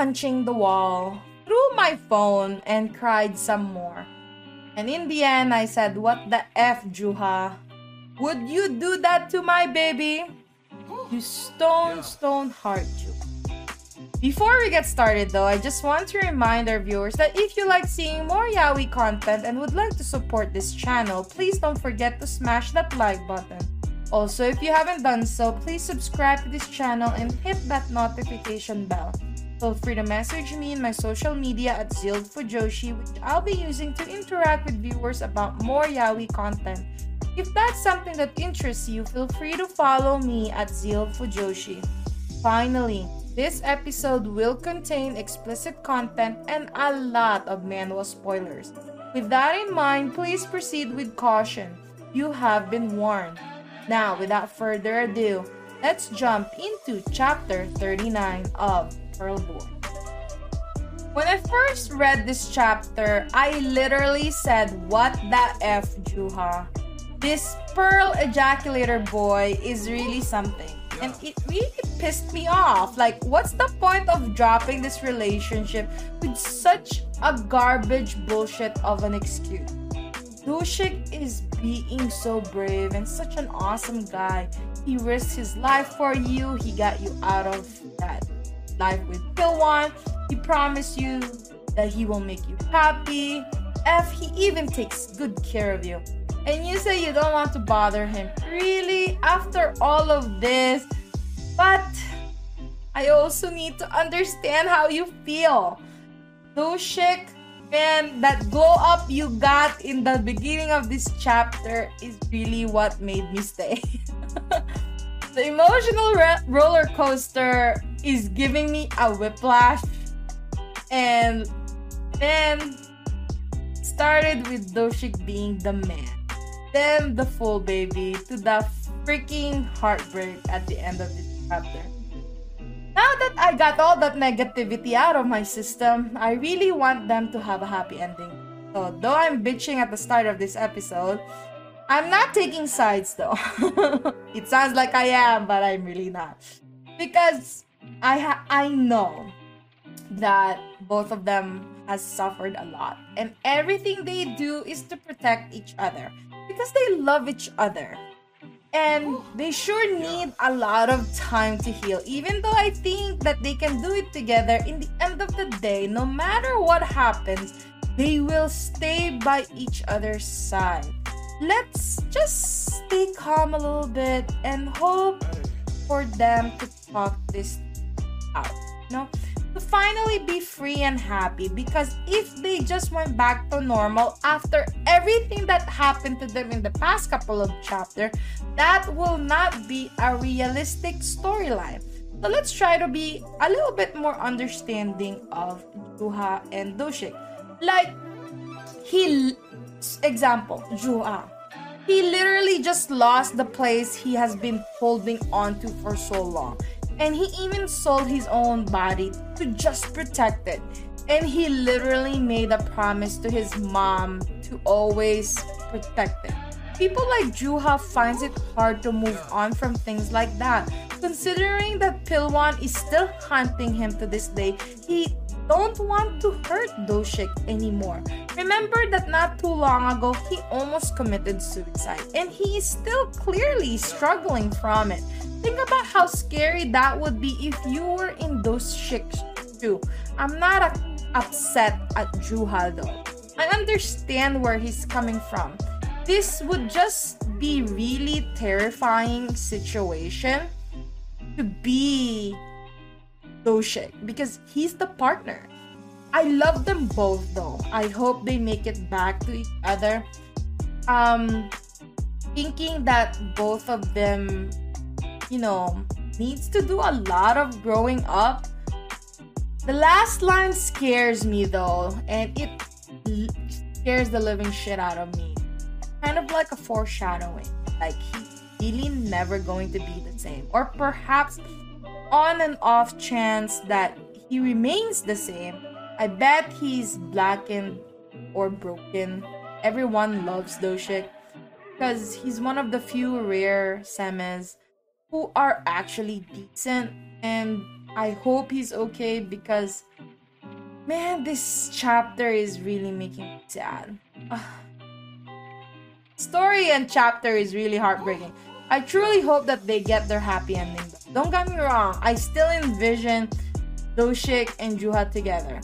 punching the wall, threw my phone, and cried some more. And in the end, I said, What the F, Juha? Would you do that to my baby? You stone, stone heart, Juha. Before we get started though, I just want to remind our viewers that if you like seeing more Yaoi content and would like to support this channel, please don't forget to smash that like button. Also, if you haven't done so, please subscribe to this channel and hit that notification bell. Feel free to message me in my social media at Zilld Fujoshi, which I'll be using to interact with viewers about more Yaoi content. If that's something that interests you, feel free to follow me at Zilld Fujoshi. Finally, this episode will contain explicit content and a lot of manhwa spoilers. With that in mind, please proceed with caution. You have been warned. Now, without further ado, let's jump into chapter 39 of Pearl Boy. When I first read this chapter, I literally said, What the F, Juha? This Pearl Ejaculator boy is really something and it really pissed me off. Like, what's the point of dropping this relationship with such a garbage bullshit of an excuse? Doshik is being so brave and such an awesome guy. He risked his life for you. He got you out of that life with Pilwan. He promised you that he will make you happy. F, he even takes good care of you and you say you don't want to bother him. Really? After all of this? But I also need to understand how you feel. Doshik, man, that glow up you got in the beginning of this chapter is really what made me stay. the emotional re- roller coaster is giving me a whiplash. And then started with Doshik being the man then the full baby to the freaking heartbreak at the end of this chapter. Now that I got all that negativity out of my system, I really want them to have a happy ending. So, though I'm bitching at the start of this episode, I'm not taking sides though. it sounds like I am, but I'm really not. Because I ha- I know that both of them has suffered a lot and everything they do is to protect each other because they love each other. And they sure need a lot of time to heal. Even though I think that they can do it together, in the end of the day, no matter what happens, they will stay by each other's side. Let's just stay calm a little bit and hope for them to talk this out. You know? to finally be free and happy because if they just went back to normal after everything that happened to them in the past couple of chapters, that will not be a realistic storyline. So let's try to be a little bit more understanding of Juha and Doshik. Like he example, Juha. He literally just lost the place he has been holding on to for so long and he even sold his own body to just protect it. And he literally made a promise to his mom to always protect it. People like Juha finds it hard to move on from things like that. Considering that Pilwan is still hunting him to this day, he don't want to hurt Doshik anymore. Remember that not too long ago he almost committed suicide and he is still clearly struggling from it. Think about how scary that would be if you were in those chicks too. I'm not a- upset at Juha though. I understand where he's coming from. This would just be really terrifying situation to be Doshik because he's the partner. I love them both though. I hope they make it back to each other. Um thinking that both of them you know, needs to do a lot of growing up. The last line scares me though, and it scares the living shit out of me. Kind of like a foreshadowing. Like he's really never going to be the same. Or perhaps on and off chance that he remains the same. I bet he's blackened or broken. Everyone loves Doshik because he's one of the few rare semes who are actually decent and I hope he's okay because man this chapter is really making me sad. Story and chapter is really heartbreaking. I truly hope that they get their happy ending. Don't get me wrong, I still envision Doshik and Juha together.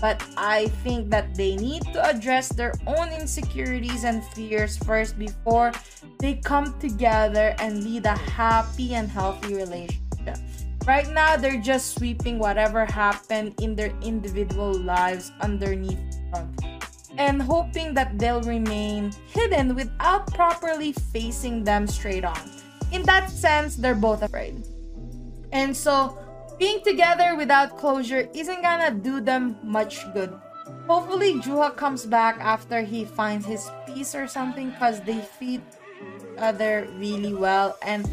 But I think that they need to address their own insecurities and fears first before they come together and lead a happy and healthy relationship. Right now, they're just sweeping whatever happened in their individual lives underneath and hoping that they'll remain hidden without properly facing them straight on. In that sense, they're both afraid. And so, being together without closure isn't gonna do them much good. Hopefully, Juha comes back after he finds his peace or something because they feed other really well. And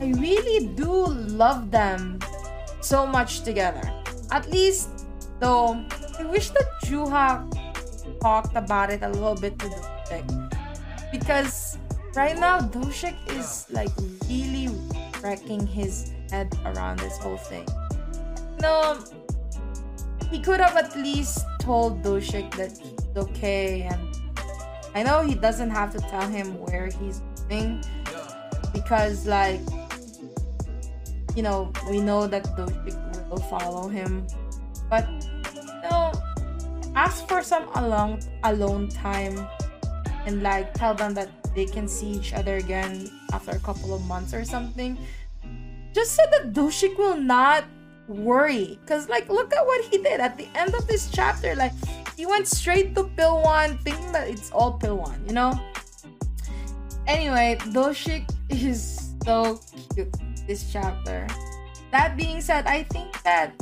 I really do love them so much together. At least, though, I wish that Juha talked about it a little bit to Doshik. Because right now, Doshik is like really wrecking his head around this whole thing. No, he could have at least told Doshik that he's okay, and I know he doesn't have to tell him where he's going because, like, you know, we know that Doshik will follow him, but know, ask for some alone alone time and like tell them that they can see each other again after a couple of months or something. Just so that Doshik will not worry. Because like look at what he did. At the end of this chapter like he went straight to Pilwan thinking that it's all Pilwan you know? Anyway doshik is so cute this chapter. That being said i think that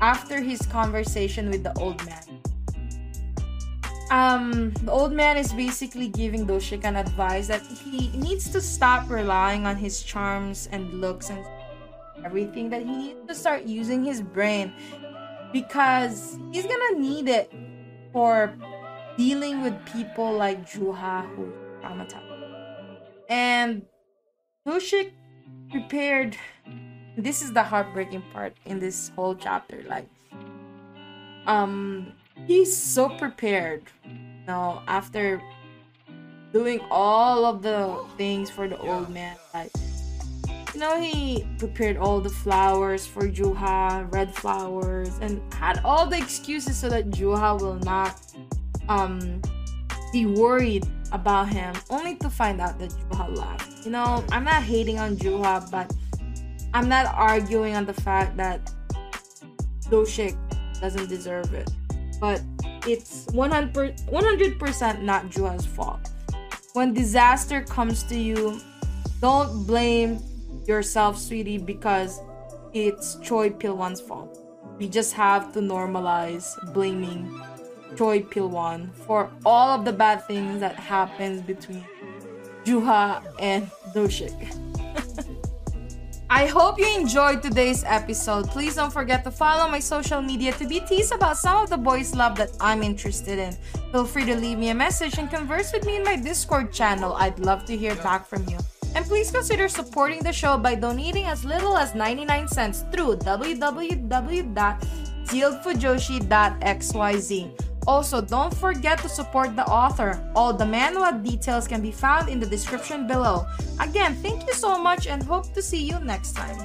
after his conversation with the old man um the old man is basically giving doshik an advice that he needs to stop relying on his charms and looks and everything that he needs to start using his brain because he's gonna need it for dealing with people like Juha who traumatized. And Doshik prepared this is the heartbreaking part in this whole chapter. Like um he's so prepared you know after doing all of the things for the old man like you know, he prepared all the flowers for Juha, red flowers, and had all the excuses so that Juha will not um be worried about him, only to find out that Juha left. You know, I'm not hating on Juha, but I'm not arguing on the fact that Doshik doesn't deserve it. But it's 100 100% not Juha's fault. When disaster comes to you, don't blame yourself, sweetie, because it's Choi Pilwan's fault. We just have to normalize blaming Choi Pilwan for all of the bad things that happens between Juha and Doshik. I hope you enjoyed today's episode. Please don't forget to follow my social media to be teased about some of the boys' love that I'm interested in. Feel free to leave me a message and converse with me in my Discord channel. I'd love to hear back from you. And please consider supporting the show by donating as little as 99 cents through www.zieldfujoshi.xyz. Also, don't forget to support the author. All the manhwa details can be found in the description below. Again, thank you so much and hope to see you next time.